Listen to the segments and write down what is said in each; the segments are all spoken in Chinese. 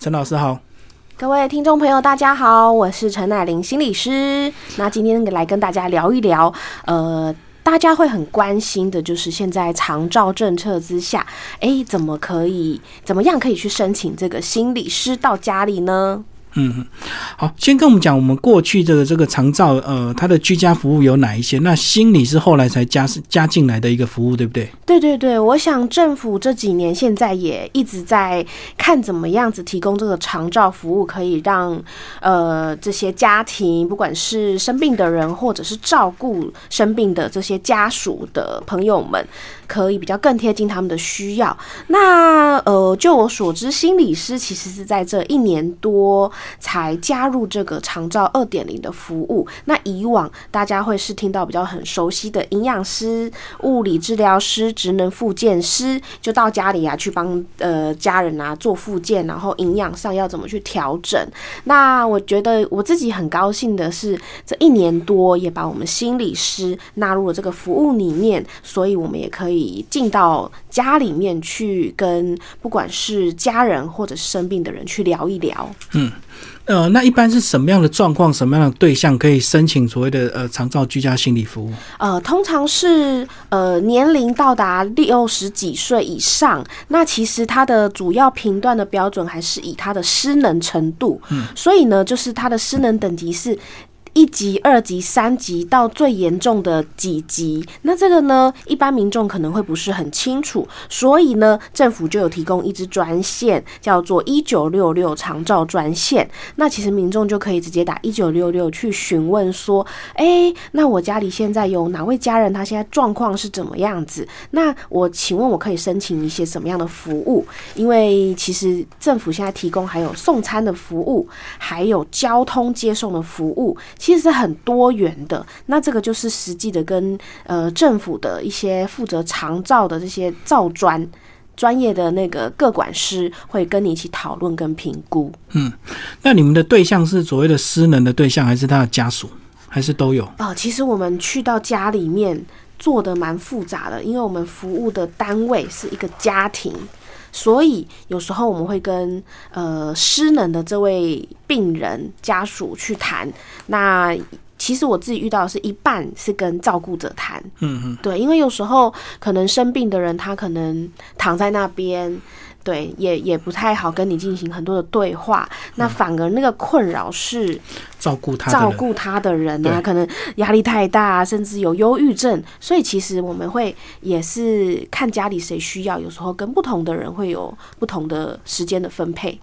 陈老师好，各位听众朋友，大家好，我是陈乃玲心理师。那今天来跟大家聊一聊，呃，大家会很关心的，就是现在长照政策之下，哎，怎么可以，怎么样可以去申请这个心理师到家里呢？嗯，好，先跟我们讲，我们过去的这个长照，呃，它的居家服务有哪一些？那心理是后来才加加进来的一个服务，对不对？对对对，我想政府这几年现在也一直在看怎么样子提供这个长照服务，可以让呃这些家庭，不管是生病的人，或者是照顾生病的这些家属的朋友们，可以比较更贴近他们的需要。那呃，就我所知，心理师其实是在这一年多。才加入这个长照二点零的服务。那以往大家会是听到比较很熟悉的营养师、物理治疗师、职能复健师，就到家里啊去帮呃家人啊做复健，然后营养上要怎么去调整。那我觉得我自己很高兴的是，这一年多也把我们心理师纳入了这个服务里面，所以我们也可以进到家里面去跟不管是家人或者是生病的人去聊一聊。嗯。呃，那一般是什么样的状况、什么样的对象可以申请所谓的呃长照居家心理服务？呃，通常是呃年龄到达六十几岁以上，那其实它的主要评断的标准还是以他的失能程度。嗯，所以呢，就是他的失能等级是。一级、二级、三级到最严重的几级，那这个呢，一般民众可能会不是很清楚，所以呢，政府就有提供一支专线，叫做一九六六长照专线。那其实民众就可以直接打一九六六去询问说，哎，那我家里现在有哪位家人，他现在状况是怎么样子？那我请问我可以申请一些什么样的服务？因为其实政府现在提供还有送餐的服务，还有交通接送的服务。实是很多元的，那这个就是实际的跟呃政府的一些负责长照的这些照专专业的那个各管师会跟你一起讨论跟评估。嗯，那你们的对象是所谓的失能的对象，还是他的家属，还是都有？哦，其实我们去到家里面做的蛮复杂的，因为我们服务的单位是一个家庭。所以有时候我们会跟呃失能的这位病人家属去谈。那其实我自己遇到的是一半是跟照顾者谈，嗯嗯，对，因为有时候可能生病的人他可能躺在那边。对，也也不太好跟你进行很多的对话，那反而那个困扰是照顾他照顾他的人啊，可能压力太大，甚至有忧郁症，所以其实我们会也是看家里谁需要，有时候跟不同的人会有不同的时间的分配。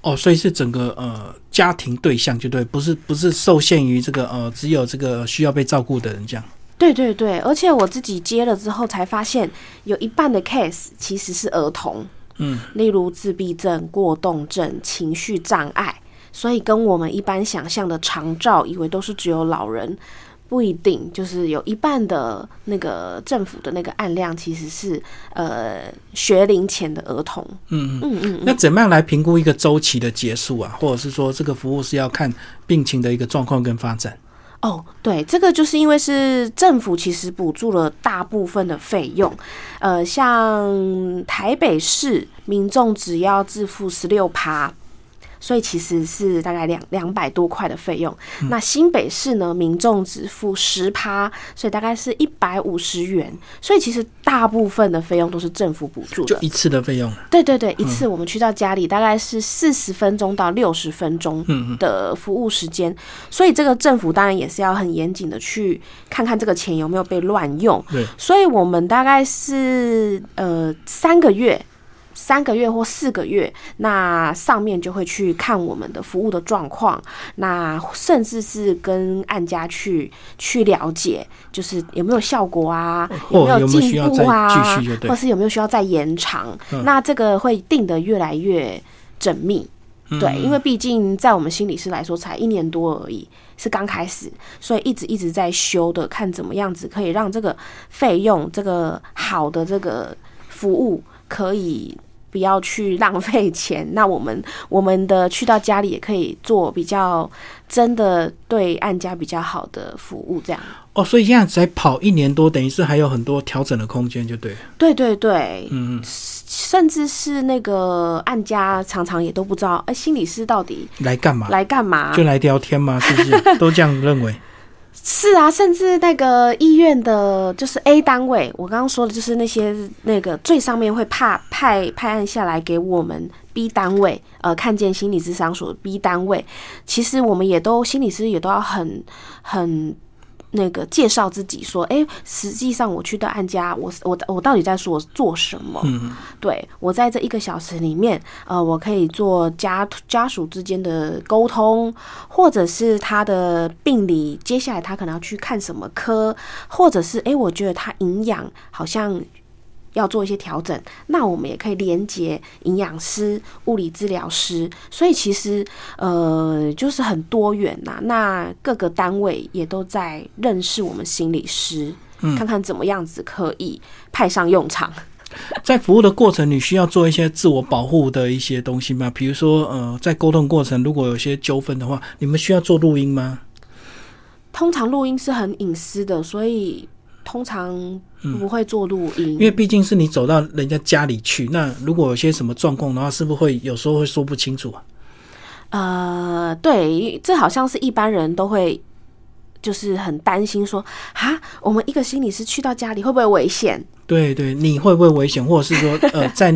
哦，所以是整个呃家庭对象就对，不是不是受限于这个呃只有这个需要被照顾的人这样。对对对，而且我自己接了之后才发现，有一半的 case 其实是儿童。嗯，例如自闭症、过动症、情绪障碍，所以跟我们一般想象的长照，以为都是只有老人，不一定，就是有一半的那个政府的那个案量，其实是呃学龄前的儿童。嗯嗯嗯。那怎么样来评估一个周期的结束啊？或者是说这个服务是要看病情的一个状况跟发展？哦，对，这个就是因为是政府其实补助了大部分的费用，呃，像台北市民众只要自付十六趴。所以其实是大概两两百多块的费用。那新北市呢，民众只付十趴，所以大概是一百五十元。所以其实大部分的费用都是政府补助的，就一次的费用。对对对，一次我们去到家里大概是四十分钟到六十分钟的服务时间。所以这个政府当然也是要很严谨的去看看这个钱有没有被乱用。对，所以我们大概是呃三个月。三个月或四个月，那上面就会去看我们的服务的状况，那甚至是跟案家去去了解，就是有没有效果啊，有没有进步啊，或是有没有需要再延长？那这个会定得越来越缜密，对，因为毕竟在我们心理师来说才一年多而已，是刚开始，所以一直一直在修的，看怎么样子可以让这个费用，这个好的这个服务可以。不要去浪费钱。那我们我们的去到家里也可以做比较真的对按家比较好的服务，这样。哦，所以现在才跑一年多，等于是还有很多调整的空间，就对。对对对，嗯嗯，甚至是那个按家常常也都不知道，哎，心理师到底来干嘛？来干嘛？就来聊天吗？是不是 都这样认为？是啊，甚至那个医院的，就是 A 单位，我刚刚说的就是那些那个最上面会怕派派案下来给我们 B 单位，呃，看见心理智商所 B 单位，其实我们也都心理师也都要很很。那个介绍自己说，哎，实际上我去到安家，我我我到底在说做什么？嗯，对我在这一个小时里面，呃，我可以做家家属之间的沟通，或者是他的病理，接下来他可能要去看什么科，或者是哎，我觉得他营养好像。要做一些调整，那我们也可以连接营养师、物理治疗师，所以其实呃就是很多元呐。那各个单位也都在认识我们心理师，看看怎么样子可以派上用场。在服务的过程，你需要做一些自我保护的一些东西吗？比如说呃，在沟通过程如果有些纠纷的话，你们需要做录音吗？通常录音是很隐私的，所以。通常不会做录音，因为毕竟是你走到人家家里去。那如果有些什么状况的话，是不是会有时候会说不清楚啊？呃，对，这好像是一般人都会，就是很担心说啊，我们一个心理师去到家里会不会危险？对对，你会不会危险，或者是说呃，在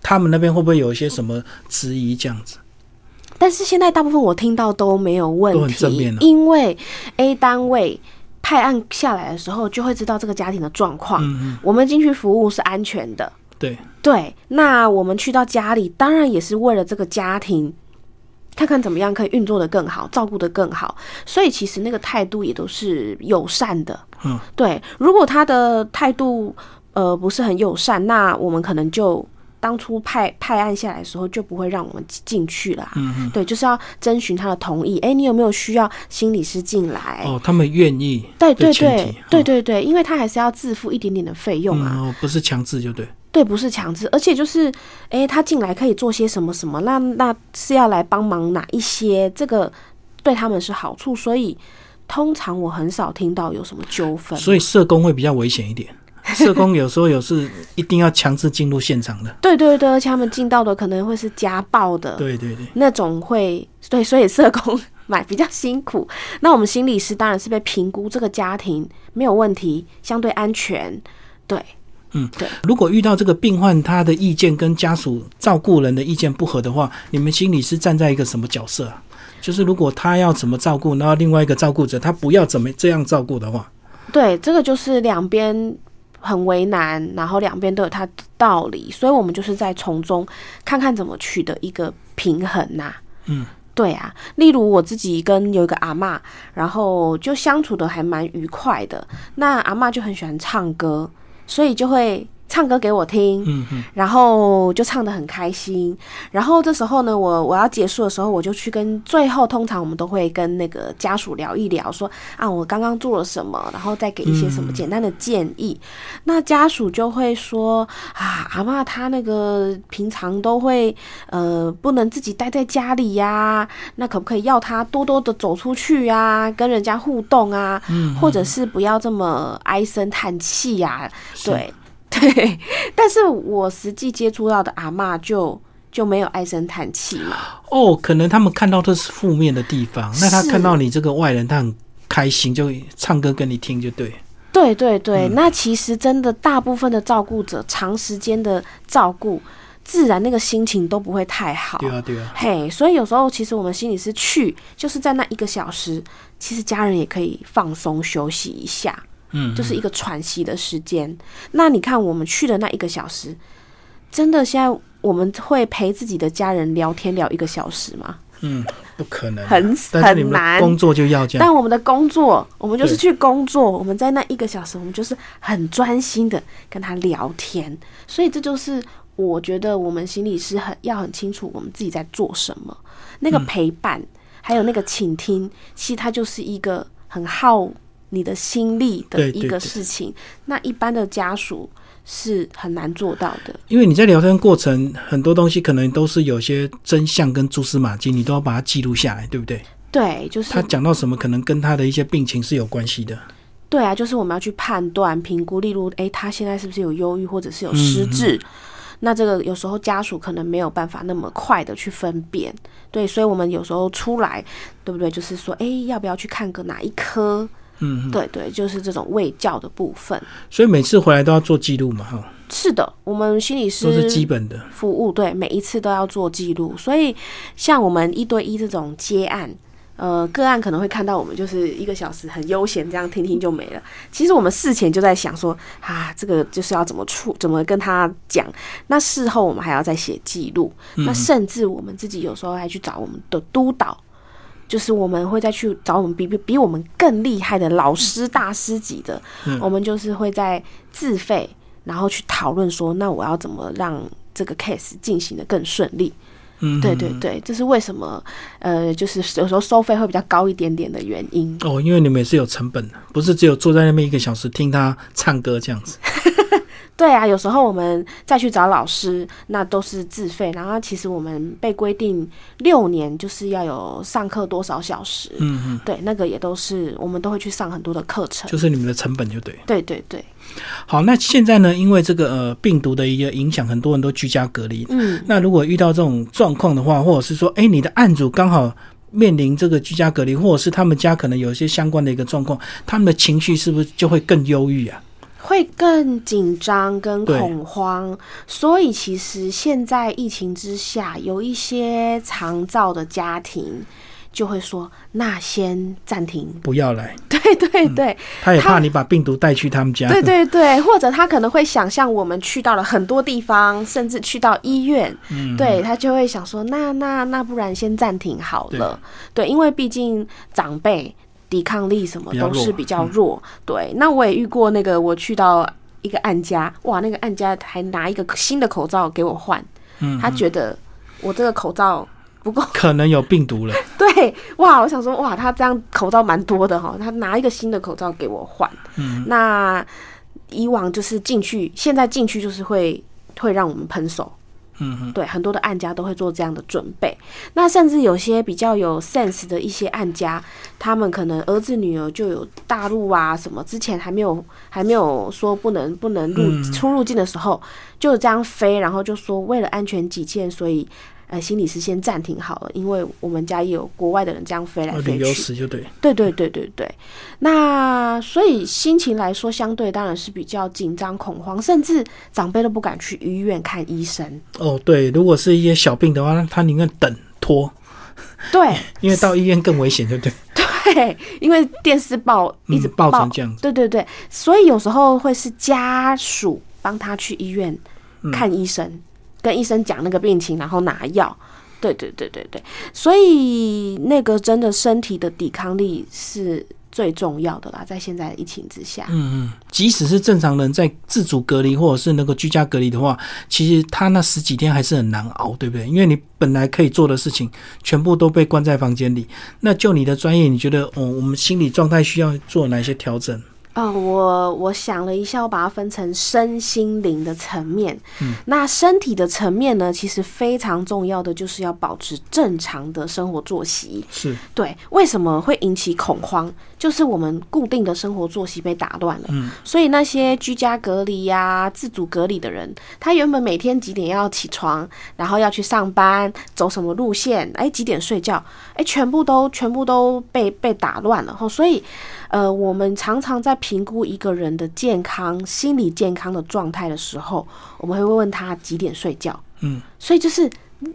他们那边会不会有一些什么质疑这样子？但是现在大部分我听到都没有问题，因为 A 单位。派案下来的时候，就会知道这个家庭的状况。我们进去服务是安全的。对对，那我们去到家里，当然也是为了这个家庭，看看怎么样可以运作的更好，照顾的更好。所以其实那个态度也都是友善的。嗯，对。如果他的态度呃不是很友善，那我们可能就。当初派派案下来的时候，就不会让我们进去了。嗯对，就是要征询他的同意。哎，你有没有需要心理师进来？哦，他们愿意。对对对对对对，因为他还是要自付一点点的费用啊。哦，不是强制就对。对，不是强制，而且就是，哎，他进来可以做些什么什么？那那是要来帮忙哪一些？这个对他们是好处，所以通常我很少听到有什么纠纷。所以社工会比较危险一点。社工有时候有是一定要强制进入现场的，对对对，而且他们进到的可能会是家暴的，对对对，那种会对，所以社工买比较辛苦。那我们心理师当然是被评估这个家庭没有问题，相对安全，对，嗯对。如果遇到这个病患他的意见跟家属照顾人的意见不合的话，你们心理师站在一个什么角色啊？就是如果他要怎么照顾，然后另外一个照顾者他不要怎么这样照顾的话，对，这个就是两边。很为难，然后两边都有他的道理，所以我们就是在从中看看怎么取得一个平衡呐。嗯，对啊，例如我自己跟有一个阿妈，然后就相处的还蛮愉快的。那阿妈就很喜欢唱歌，所以就会。唱歌给我听，嗯然后就唱的很开心。然后这时候呢，我我要结束的时候，我就去跟最后，通常我们都会跟那个家属聊一聊，说啊，我刚刚做了什么，然后再给一些什么简单的建议。那家属就会说啊，阿妈她那个平常都会呃，不能自己待在家里呀，那可不可以要她多多的走出去啊，跟人家互动啊，或者是不要这么唉声叹气呀？对。对，但是我实际接触到的阿妈就就没有唉声叹气嘛。哦，可能他们看到的是负面的地方，那他看到你这个外人，他很开心，就唱歌跟你听，就对。对对对，那其实真的大部分的照顾者，长时间的照顾，自然那个心情都不会太好。对啊对啊。嘿，所以有时候其实我们心理师去，就是在那一个小时，其实家人也可以放松休息一下。嗯，就是一个喘息的时间。那你看，我们去的那一个小时，真的现在我们会陪自己的家人聊天聊一个小时吗？嗯，不可能，很很难。工作就要这样。但我们的工作，我们就是去工作。我们在那一个小时，我们就是很专心的跟他聊天。所以这就是我觉得我们心理师很要很清楚我们自己在做什么。那个陪伴，还有那个倾听，其实它就是一个很耗。你的心力的一个事情，那一般的家属是很难做到的。因为你在聊天过程，很多东西可能都是有些真相跟蛛丝马迹，你都要把它记录下来，对不对？对，就是他讲到什么，可能跟他的一些病情是有关系的。对啊，就是我们要去判断、评估，例如，诶，他现在是不是有忧郁，或者是有失智？那这个有时候家属可能没有办法那么快的去分辨，对，所以我们有时候出来，对不对？就是说，诶，要不要去看个哪一科？嗯，对对，就是这种卫教的部分。所以每次回来都要做记录嘛，哈。是的，我们心理师都是基本的服务，对，每一次都要做记录。所以像我们一对一这种接案。呃，个案可能会看到我们就是一个小时很悠闲，这样听听就没了。其实我们事前就在想说，啊，这个就是要怎么处，怎么跟他讲。那事后我们还要再写记录。那甚至我们自己有时候还去找我们的督导，就是我们会再去找我们比比比我们更厉害的老师、大师级的，我们就是会在自费，然后去讨论说，那我要怎么让这个 case 进行的更顺利。嗯，对对对，这是为什么？呃，就是有时候收费会比较高一点点的原因。哦，因为你们也是有成本的，不是只有坐在那边一个小时听他唱歌这样子。对啊，有时候我们再去找老师，那都是自费。然后其实我们被规定六年就是要有上课多少小时。嗯嗯，对，那个也都是我们都会去上很多的课程。就是你们的成本就对。对对对。好，那现在呢？因为这个呃病毒的一个影响，很多人都居家隔离。嗯，那如果遇到这种状况的话，或者是说，哎，你的案主刚好面临这个居家隔离，或者是他们家可能有一些相关的一个状况，他们的情绪是不是就会更忧郁啊？会更紧张跟恐慌。所以其实现在疫情之下，有一些常照的家庭。就会说，那先暂停，不要来。对对对，他也怕你把病毒带去他们家。对对对，或者他可能会想象我们去到了很多地方，甚至去到医院。嗯，对他就会想说，那那那不然先暂停好了。对，因为毕竟长辈抵抗力什么都是比较弱。对，那我也遇过那个，我去到一个按家，哇，那个按家还拿一个新的口罩给我换。嗯，他觉得我这个口罩。不 过可能有病毒了。对，哇，我想说，哇，他这样口罩蛮多的哈，他拿一个新的口罩给我换。嗯，那以往就是进去，现在进去就是会会让我们喷手。嗯，对，很多的案家都会做这样的准备。那甚至有些比较有 sense 的一些案家，他们可能儿子女儿就有大陆啊什么，之前还没有还没有说不能不能入出入境的时候，就这样飞，然后就说为了安全起见，所以。呃，心理师先暂停好了，因为我们家也有国外的人这样飞来飞去，就对，对对对对对。那所以心情来说，相对当然是比较紧张恐慌，甚至长辈都不敢去医院看医生。哦，对，如果是一些小病的话，他宁愿等拖。对，因为到医院更危险，对不对？对，因为电视报一直报成这样子。对对对，所以有时候会是家属帮他去医院看医生。跟医生讲那个病情，然后拿药，对对对对对，所以那个真的身体的抵抗力是最重要的啦，在现在疫情之下，嗯嗯，即使是正常人在自主隔离或者是那个居家隔离的话，其实他那十几天还是很难熬，对不对？因为你本来可以做的事情全部都被关在房间里，那就你的专业，你觉得哦，我们心理状态需要做哪些调整？哦，我我想了一下，我把它分成身心灵的层面。嗯，那身体的层面呢，其实非常重要的就是要保持正常的生活作息。是对，为什么会引起恐慌？就是我们固定的生活作息被打乱了。嗯，所以那些居家隔离呀、自主隔离的人，他原本每天几点要起床，然后要去上班，走什么路线，哎，几点睡觉，哎，全部都全部都被被打乱了。吼，所以。呃，我们常常在评估一个人的健康、心理健康的状态的时候，我们会问他几点睡觉。嗯，所以就是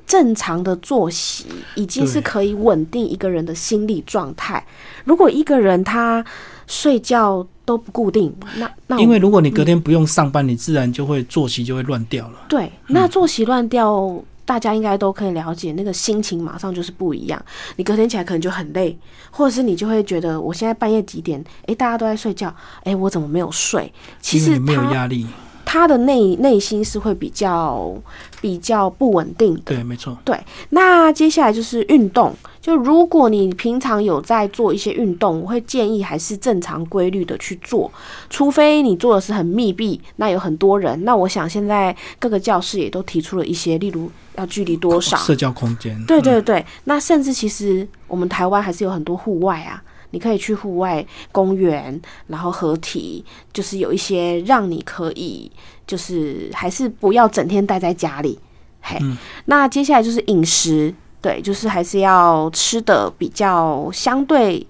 正常的作息已经是可以稳定一个人的心理状态。如果一个人他睡觉都不固定，那那因为如果你隔天不用上班，你自然就会作息就会乱掉了。对，那作息乱掉。大家应该都可以了解，那个心情马上就是不一样。你隔天起来可能就很累，或者是你就会觉得，我现在半夜几点？诶，大家都在睡觉，诶，我怎么没有睡？其实没有压力，他的内内心是会比较比较不稳定的。对，没错。对，那接下来就是运动。就如果你平常有在做一些运动，我会建议还是正常规律的去做，除非你做的是很密闭，那有很多人。那我想现在各个教室也都提出了一些，例如要距离多少社交空间。对对对，那甚至其实我们台湾还是有很多户外啊，你可以去户外公园，然后合体，就是有一些让你可以，就是还是不要整天待在家里。嘿，那接下来就是饮食。对，就是还是要吃的比较相对，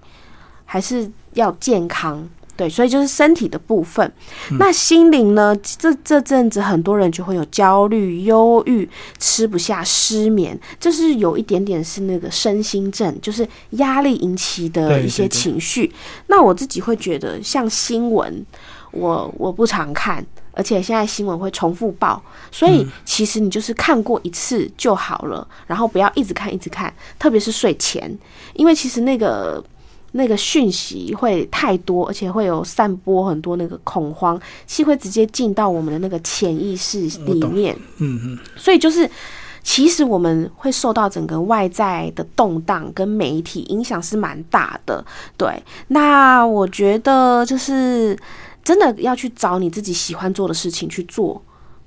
还是要健康。对，所以就是身体的部分。那心灵呢？这这阵子很多人就会有焦虑、忧郁、吃不下、失眠，就是有一点点是那个身心症，就是压力引起的一些情绪。那我自己会觉得，像新闻，我我不常看。而且现在新闻会重复报，所以其实你就是看过一次就好了，然后不要一直看一直看，特别是睡前，因为其实那个那个讯息会太多，而且会有散播很多那个恐慌，其实会直接进到我们的那个潜意识里面。嗯嗯，所以就是其实我们会受到整个外在的动荡跟媒体影响是蛮大的。对，那我觉得就是。真的要去找你自己喜欢做的事情去做，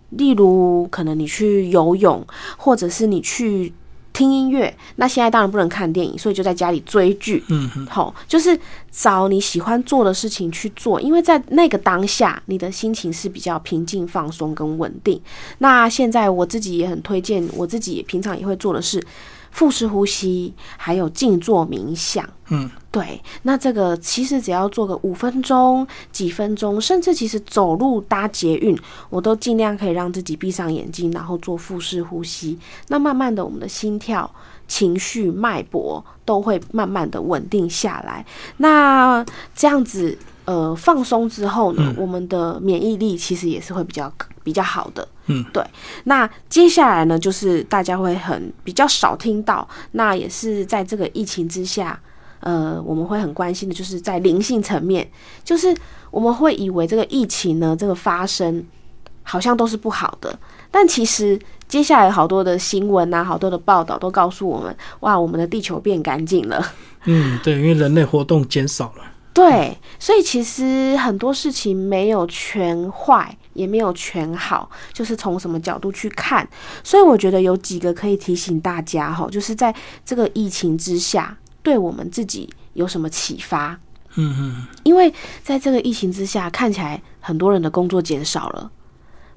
例如可能你去游泳，或者是你去听音乐。那现在当然不能看电影，所以就在家里追剧。嗯，好，就是找你喜欢做的事情去做，因为在那个当下，你的心情是比较平静、放松跟稳定。那现在我自己也很推荐，我自己平常也会做的是。腹式呼吸，还有静坐冥想，嗯，对，那这个其实只要做个五分钟、几分钟，甚至其实走路搭捷运，我都尽量可以让自己闭上眼睛，然后做腹式呼吸。那慢慢的，我们的心跳、情绪、脉搏都会慢慢的稳定下来。那这样子。呃，放松之后呢，我们的免疫力其实也是会比较比较好的。嗯，对。那接下来呢，就是大家会很比较少听到，那也是在这个疫情之下，呃，我们会很关心的，就是在灵性层面，就是我们会以为这个疫情呢，这个发生好像都是不好的，但其实接下来好多的新闻啊，好多的报道都告诉我们，哇，我们的地球变干净了。嗯，对，因为人类活动减少了。对，所以其实很多事情没有全坏，也没有全好，就是从什么角度去看。所以我觉得有几个可以提醒大家哈，就是在这个疫情之下，对我们自己有什么启发？嗯嗯，因为在这个疫情之下，看起来很多人的工作减少了，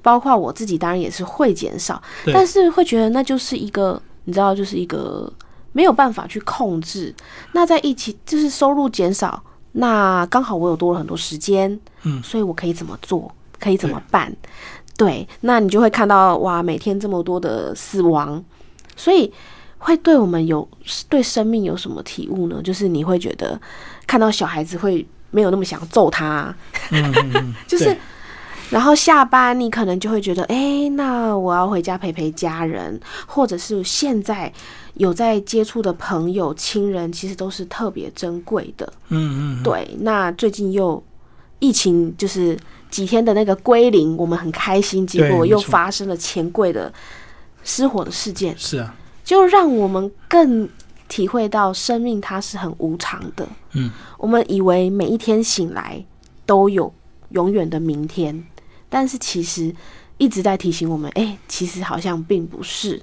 包括我自己，当然也是会减少，但是会觉得那就是一个，你知道，就是一个没有办法去控制。那在疫情就是收入减少。那刚好我有多了很多时间，嗯，所以我可以怎么做，可以怎么办？对，那你就会看到哇，每天这么多的死亡，所以会对我们有对生命有什么体悟呢？就是你会觉得看到小孩子会没有那么想揍他，就是，然后下班你可能就会觉得，哎，那我要回家陪陪家人，或者是现在。有在接触的朋友、亲人，其实都是特别珍贵的。嗯嗯，对。那最近又疫情，就是几天的那个归零，我们很开心。结果又发生了钱柜的失火的事件。是啊，就让我们更体会到生命它是很无常的。嗯，我们以为每一天醒来都有永远的明天，但是其实一直在提醒我们，哎，其实好像并不是。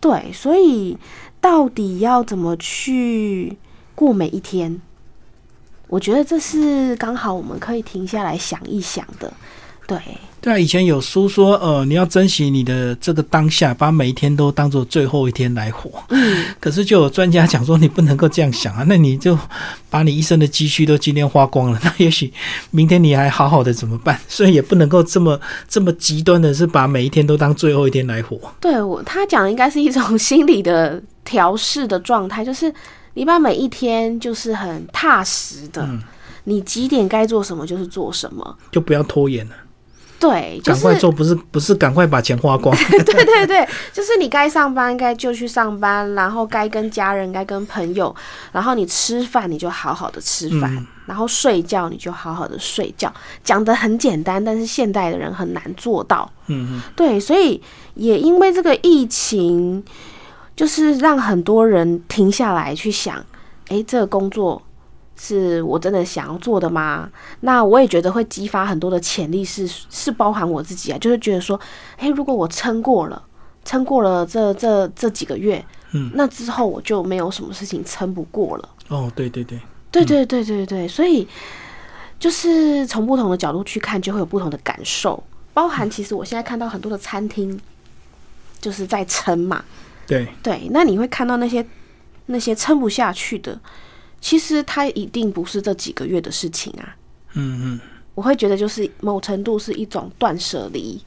对，所以到底要怎么去过每一天？我觉得这是刚好我们可以停下来想一想的。对，对啊，以前有书说，呃，你要珍惜你的这个当下，把每一天都当做最后一天来活。嗯，可是就有专家讲说，你不能够这样想啊，那你就把你一生的积蓄都今天花光了，那也许明天你还好好的怎么办？所以也不能够这么这么极端的，是把每一天都当最后一天来活。对我，他讲的应该是一种心理的调试的状态，就是你把每一天就是很踏实的，你几点该做什么就是做什么，就不要拖延了。对，赶快做，不是不是，赶快把钱花光。对对对，就是你该上班该就去上班，然后该跟家人该跟朋友，然后你吃饭你就好好的吃饭，然后睡觉你就好好的睡觉。讲的很简单，但是现代的人很难做到。嗯嗯，对，所以也因为这个疫情，就是让很多人停下来去想，诶，这个工作是我真的想要做的吗？那我也觉得会激发很多的潜力，是是包含我自己啊，就是觉得说，诶，如果我撑过了，撑过了这这这几个月，嗯，那之后我就没有什么事情撑不过了。哦，对对对，对对对对对，所以就是从不同的角度去看，就会有不同的感受。包含其实我现在看到很多的餐厅就是在撑嘛，对对，那你会看到那些那些撑不下去的，其实他一定不是这几个月的事情啊。嗯嗯，我会觉得就是某程度是一种断舍离。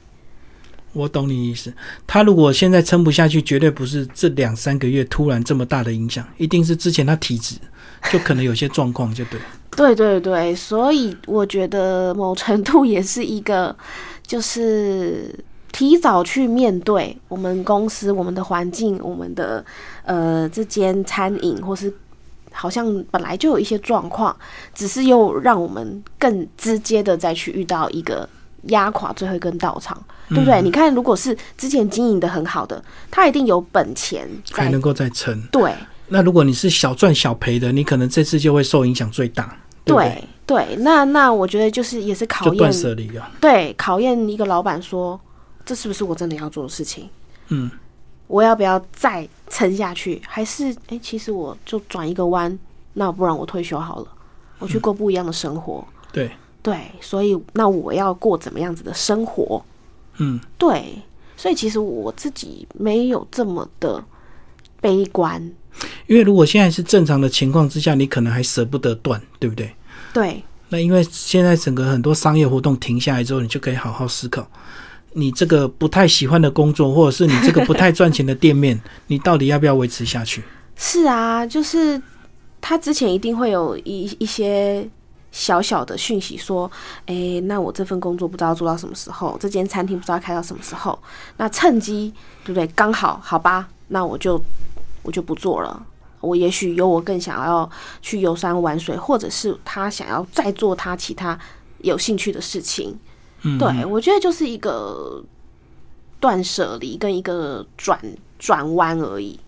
我懂你意思。他如果现在撑不下去，绝对不是这两三个月突然这么大的影响，一定是之前他体质就可能有些状况，就对。对对对，所以我觉得某程度也是一个，就是提早去面对我们公司、我们的环境、我们的呃这间餐饮，或是好像本来就有一些状况，只是又让我们更直接的再去遇到一个压垮最后一根稻草，对不对？你看，如果是之前经营的很好的，他一定有本钱才能够再撑。对。那如果你是小赚小赔的，你可能这次就会受影响最大。对对对对，那那我觉得就是也是考验断舍离啊。对，考验一个老板说，这是不是我真的要做的事情？嗯，我要不要再撑下去？还是哎、诶其实我就转一个弯，那不然我退休好了，我去过不一样的生活。对，对，所以那我要过怎么样子的生活？嗯，对，所以其实我自己没有这么的悲观。因为如果现在是正常的情况之下，你可能还舍不得断，对不对？对，那因为现在整个很多商业活动停下来之后，你就可以好好思考，你这个不太喜欢的工作，或者是你这个不太赚钱的店面，你到底要不要维持下去？是啊，就是他之前一定会有一一些小小的讯息说，诶，那我这份工作不知道做到什么时候，这间餐厅不知道开到什么时候，那趁机对不对？刚好好吧，那我就我就不做了。我也许有我更想要去游山玩水，或者是他想要再做他其他有兴趣的事情。嗯，对，我觉得就是一个断舍离跟一个转转弯而已。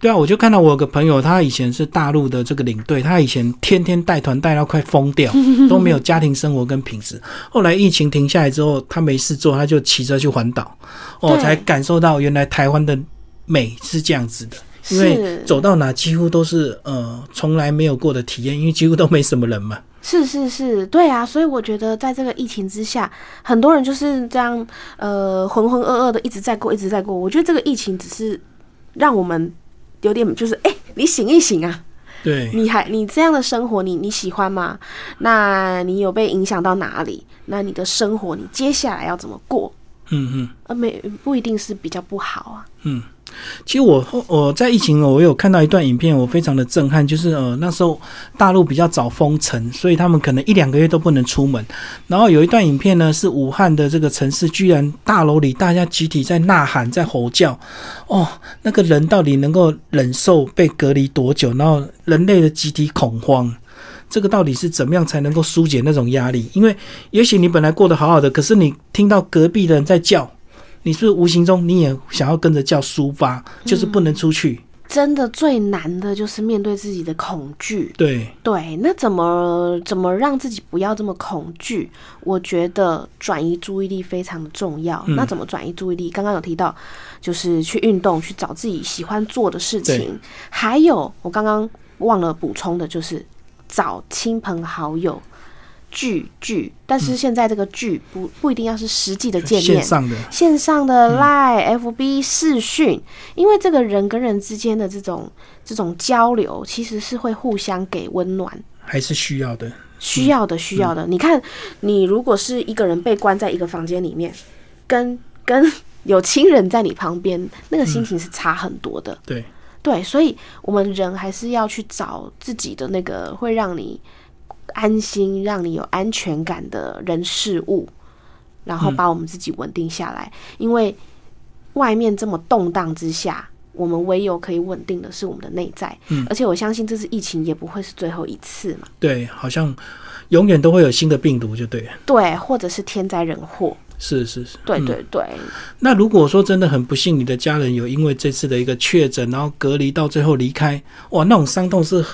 对啊，我就看到我有个朋友，他以前是大陆的这个领队，他以前天天带团带到快疯掉，都没有家庭生活跟品质。后来疫情停下来之后，他没事做，他就骑车去环岛，哦，才感受到原来台湾的美是这样子的。因为走到哪几乎都是呃从来没有过的体验，因为几乎都没什么人嘛。是是是，对啊，所以我觉得在这个疫情之下，很多人就是这样呃浑浑噩噩的一直在过，一直在过。我觉得这个疫情只是让我们有点就是，哎、你醒一醒啊！对，你还你这样的生活你，你喜欢吗？那你有被影响到哪里？那你的生活你接下来要怎么过？嗯嗯。呃，没不一定是比较不好啊。嗯，其实我我在疫情，我有看到一段影片，我非常的震撼，就是呃那时候大陆比较早封城，所以他们可能一两个月都不能出门。然后有一段影片呢，是武汉的这个城市，居然大楼里大家集体在呐喊，在吼叫，哦，那个人到底能够忍受被隔离多久？然后人类的集体恐慌。这个到底是怎么样才能够疏解那种压力？因为也许你本来过得好好的，可是你听到隔壁的人在叫，你是不是无形中你也想要跟着叫抒发，就是不能出去。真的最难的就是面对自己的恐惧。对，对，那怎么怎么让自己不要这么恐惧？我觉得转移注意力非常的重要。嗯那怎么转移注意力？刚刚有提到，就是去运动，去找自己喜欢做的事情。还有，我刚刚忘了补充的，就是找亲朋好友聚聚。但是现在这个聚不不一定要是实际的见面线，上的，线上的 Line、FB 视讯，因为这个人跟人之间的这种这种交流，其实是会互相给温暖。还是需要的。需要的，需要的。你看，你如果是一个人被关在一个房间里面，跟跟有亲人在你旁边，那个心情是差很多的。对，对，所以我们人还是要去找自己的那个会让你安心、让你有安全感的人事物，然后把我们自己稳定下来。因为外面这么动荡之下，我们唯有可以稳定的是我们的内在。嗯而且我相信这次疫情也不会是最后一次嘛。对，好像永远都会有新的病毒，就对了。对，或者是天灾人祸。是是是，嗯对对对，那如果说真的很不幸，你的家人有因为这次的一个确诊，然后隔离到最后离开，哇，那种伤痛是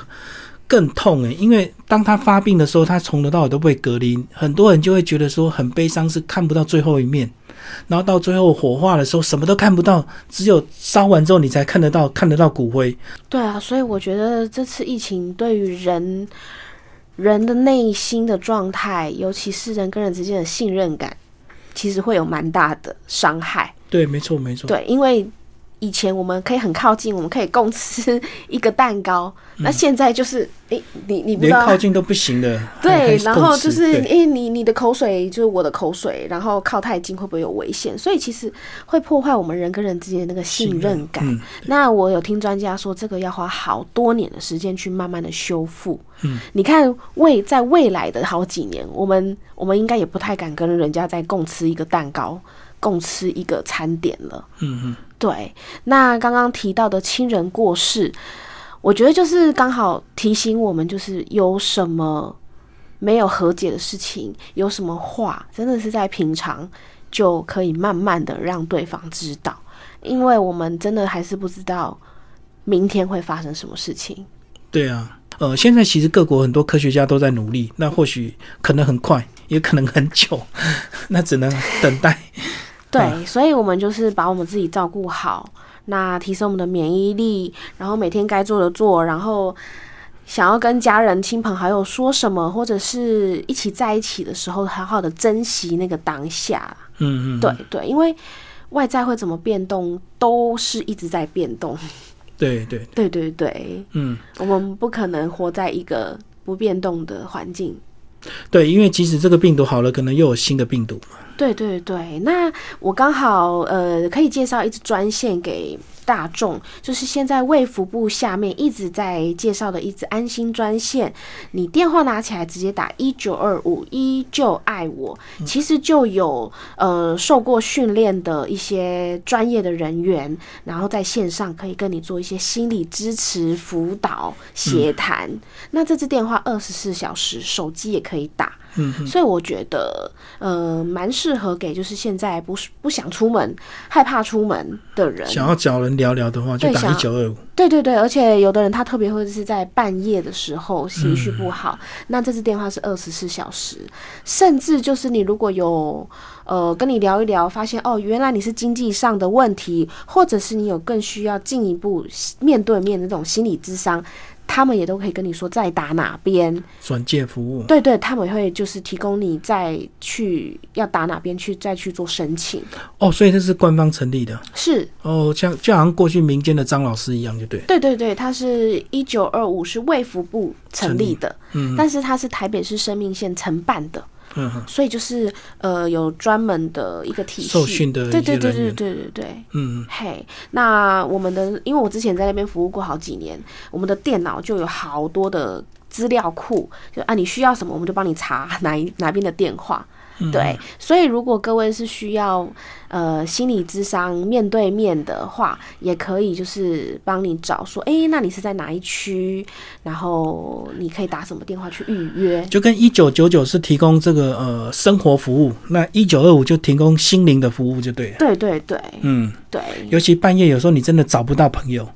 更痛诶。因为当他发病的时候，他从头到尾都被隔离，很多人就会觉得说很悲伤，是看不到最后一面。然后到最后火化的时候，什么都看不到，只有烧完之后你才看得到，看得到骨灰。对啊，所以我觉得这次疫情对于人人的内心的状态，尤其是人跟人之间的信任感，其实会有蛮大的伤害。对，没错没错。对，因为以前我们可以很靠近，我们可以共吃一个蛋糕，那现在就是，诶，你你不知道连靠。近都不行的。对，然后就是，对诶，你你的口水就是我的口水，然后靠太近会不会有危险？所以其实会破坏我们人跟人之间的那个信任感。嗯，那我有听专家说，这个要花好多年的时间去慢慢的修复。嗯，你看未在未来的好几年，我们我们应该也不太敢跟人家再共吃一个蛋糕，共吃一个餐点了。嗯嗯，对，那刚刚提到的亲人过世，我觉得就是刚好提醒我们，就是有什么没有和解的事情，有什么话，真的是在平常就可以慢慢的让对方知道，因为我们真的还是不知道明天会发生什么事情。对啊。呃，现在其实各国很多科学家都在努力，那或许可能很快，也可能很久，那只能等待。对，所以我们就是把我们自己照顾好，那提升我们的免疫力，然后每天该做的做，然后想要跟家人、亲朋好友说什么，或者是一起在一起的时候，好好的珍惜那个当下。嗯嗯，对对，因为外在会怎么变动，都是一直在变动。对对，对对对，嗯。我们不可能活在一个不变动的环境。对，因为即使这个病毒好了，可能又有新的病毒嘛。对对对，那我刚好呃可以介绍一支专线给大众，就是现在卫福部下面一直在介绍的一支安心专线，你电话拿起来直接打一九二五依旧爱我，其实就有呃受过训练的一些专业的人员，然后在线上可以跟你做一些心理支持、辅导、协谈。那这支电话二十四小时，手机也可以打。所以我觉得，呃，蛮适合给就是现在不是不想出门、害怕出门的人。想要找人聊聊的话，就打一九二五。对对对，而且有的人他特别会是在半夜的时候情绪不好，嗯那这支电话是二十四小时，甚至就是你如果有呃跟你聊一聊，发现哦原来你是经济上的问题，或者是你有更需要进一步面对面的这种心理智商。他们也都可以跟你说再打哪边，转介服务。对对，他们会就是提供你再去要打哪边去再去做申请，哦，所以这是官方成立的。是。哦，像就好像过去民间的张老师一样，就对。对对对，它是一九二五是卫福部成立的，嗯。但是它是台北市生命线承办的，嗯所以就是呃有专门的一个体系受训的对对对对对对对。嗯，嘿，那我们的，因为我之前在那边服务过好几年，我们的电脑就有好多的资料库，就啊你需要什么，我们就帮你查哪一哪边的电话。嗯对，所以如果各位是需要呃心理咨商面对面的话，也可以就是帮你找说，诶，那你是在哪一区？然后你可以打什么电话去预约？就跟一九九九是提供这个呃生活服务，那一九二五就提供心灵的服务，就对了。对对对嗯，对，尤其半夜有时候你真的找不到朋友，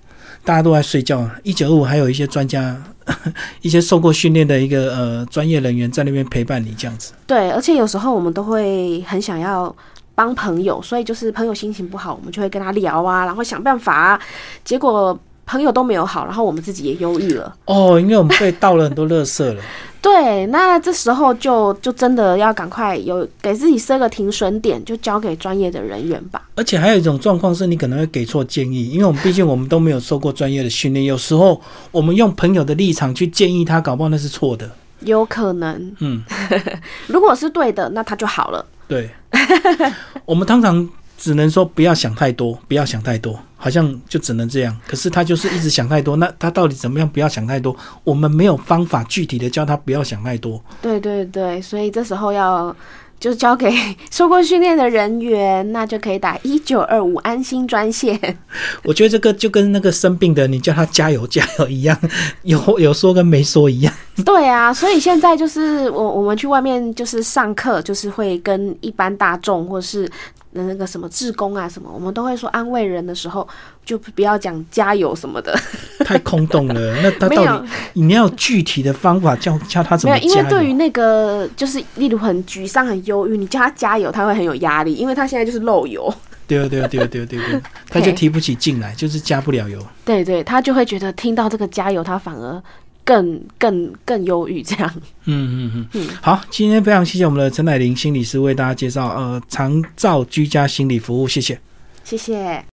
大家都在睡觉啊。一九二五还有一些专家，一些受过训练的一个呃专业人员在那边陪伴你，这样子。对，而且有时候我们都会很想要帮朋友，所以就是朋友心情不好，我们就会跟他聊啊，然后想办法啊，结果朋友都没有好，然后我们自己也忧郁了。哦，因为我们被倒了很多垃圾了。对，那这时候就就真的要赶快有给自己设个停损点，就交给专业的人员吧。而且还有一种状况是你可能会给错建议，因为我们毕竟我们都没有受过专业的训练，有时候我们用朋友的立场去建议他，搞不好那是错的。有可能，嗯，如果是对的，那他就好了。对，我们通常只能说不要想太多，不要想太多，好像就只能这样。可是他就是一直想太多，那他到底怎么样不要想太多？我们没有方法具体的教他不要想太多。对对对，所以这时候要就交给受过训练的人员，那就可以打一九二五安心专线。我觉得这个就跟那个生病的你叫他加油加油一样，有有说跟没说一样。对啊，所以现在就是我我们去外面就是上课，就是会跟一般大众或是那个什么志工啊什么，我们都会说安慰人的时候，就不要讲加油什么的，太空洞了。那他到底你要具体的方法教教他怎没有，么加油？因为对于那个就是例如很沮丧、很忧郁，你叫他加油，他会很有压力，因为他现在就是漏油。对对对对对对 对，他就提不起劲来，就是加不了油。对对，他就会觉得听到这个加油，他反而更更更忧郁这样。嗯嗯嗯，好，今天非常谢谢我们的陈乃玲心理师为大家介绍呃长照居家心理服务，谢谢。谢谢。